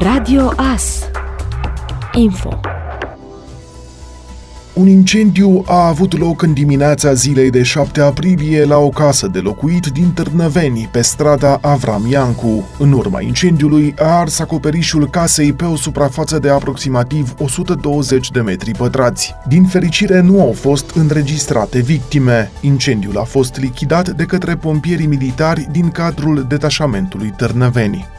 Radio AS Info Un incendiu a avut loc în dimineața zilei de 7 aprilie la o casă de locuit din Târnăveni, pe strada Avram Iancu. În urma incendiului a ars acoperișul casei pe o suprafață de aproximativ 120 de metri pătrați. Din fericire nu au fost înregistrate victime. Incendiul a fost lichidat de către pompierii militari din cadrul detașamentului Târnăveni.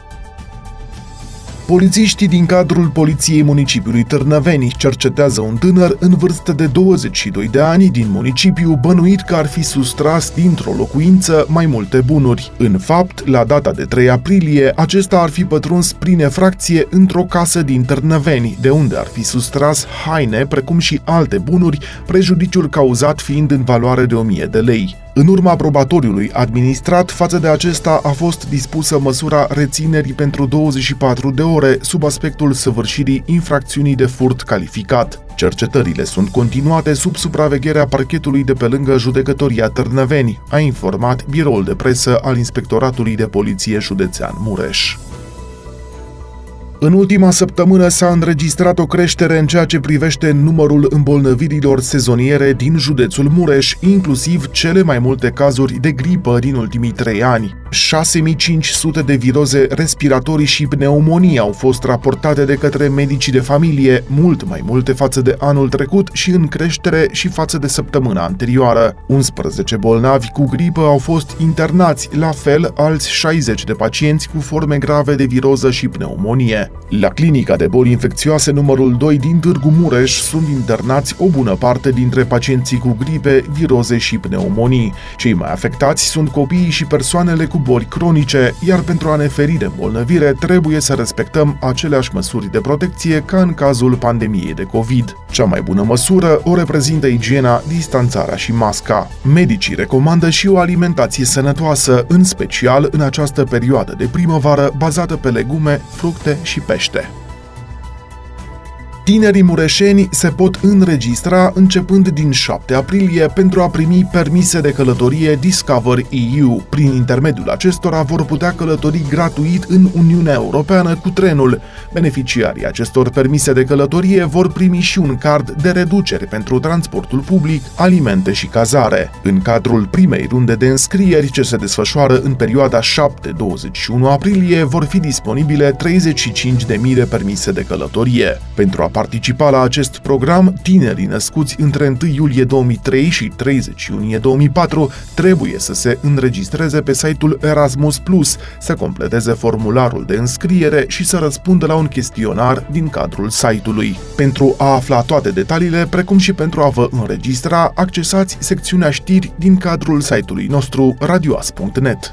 Polițiștii din cadrul Poliției Municipiului Târnăveni cercetează un tânăr în vârstă de 22 de ani din municipiu bănuit că ar fi sustras dintr-o locuință mai multe bunuri. În fapt, la data de 3 aprilie, acesta ar fi pătruns prin efracție într-o casă din Târnăveni, de unde ar fi sustras haine precum și alte bunuri, prejudiciul cauzat fiind în valoare de 1000 de lei. În urma probatoriului administrat, față de acesta a fost dispusă măsura reținerii pentru 24 de ore sub aspectul săvârșirii infracțiunii de furt calificat. Cercetările sunt continuate sub supravegherea parchetului de pe lângă judecătoria Târnăveni, a informat biroul de presă al Inspectoratului de Poliție Județean Mureș. În ultima săptămână s-a înregistrat o creștere în ceea ce privește numărul îmbolnăvirilor sezoniere din județul Mureș, inclusiv cele mai multe cazuri de gripă din ultimii trei ani. 6500 de viroze respiratorii și pneumonii au fost raportate de către medicii de familie, mult mai multe față de anul trecut și în creștere și față de săptămâna anterioară. 11 bolnavi cu gripă au fost internați, la fel alți 60 de pacienți cu forme grave de viroză și pneumonie. La clinica de boli infecțioase numărul 2 din Târgu Mureș sunt internați o bună parte dintre pacienții cu gripe, viroze și pneumonii. Cei mai afectați sunt copiii și persoanele cu boli cronice, iar pentru a ne feri de îmbolnăvire trebuie să respectăm aceleași măsuri de protecție ca în cazul pandemiei de COVID. Cea mai bună măsură o reprezintă igiena, distanțarea și masca. Medicii recomandă și o alimentație sănătoasă, în special în această perioadă de primăvară bazată pe legume, fructe și și pește. Tinerii mureșeni se pot înregistra începând din 7 aprilie pentru a primi permise de călătorie Discover EU. Prin intermediul acestora vor putea călători gratuit în Uniunea Europeană cu trenul. Beneficiarii acestor permise de călătorie vor primi și un card de reducere pentru transportul public, alimente și cazare. În cadrul primei runde de înscrieri ce se desfășoară în perioada 7-21 aprilie vor fi disponibile 35.000 de permise de călătorie. Pentru a participa la acest program, tinerii născuți între 1 iulie 2003 și 30 iunie 2004 trebuie să se înregistreze pe site-ul Erasmus Plus, să completeze formularul de înscriere și să răspundă la un chestionar din cadrul site-ului. Pentru a afla toate detaliile, precum și pentru a vă înregistra, accesați secțiunea știri din cadrul site-ului nostru radioas.net.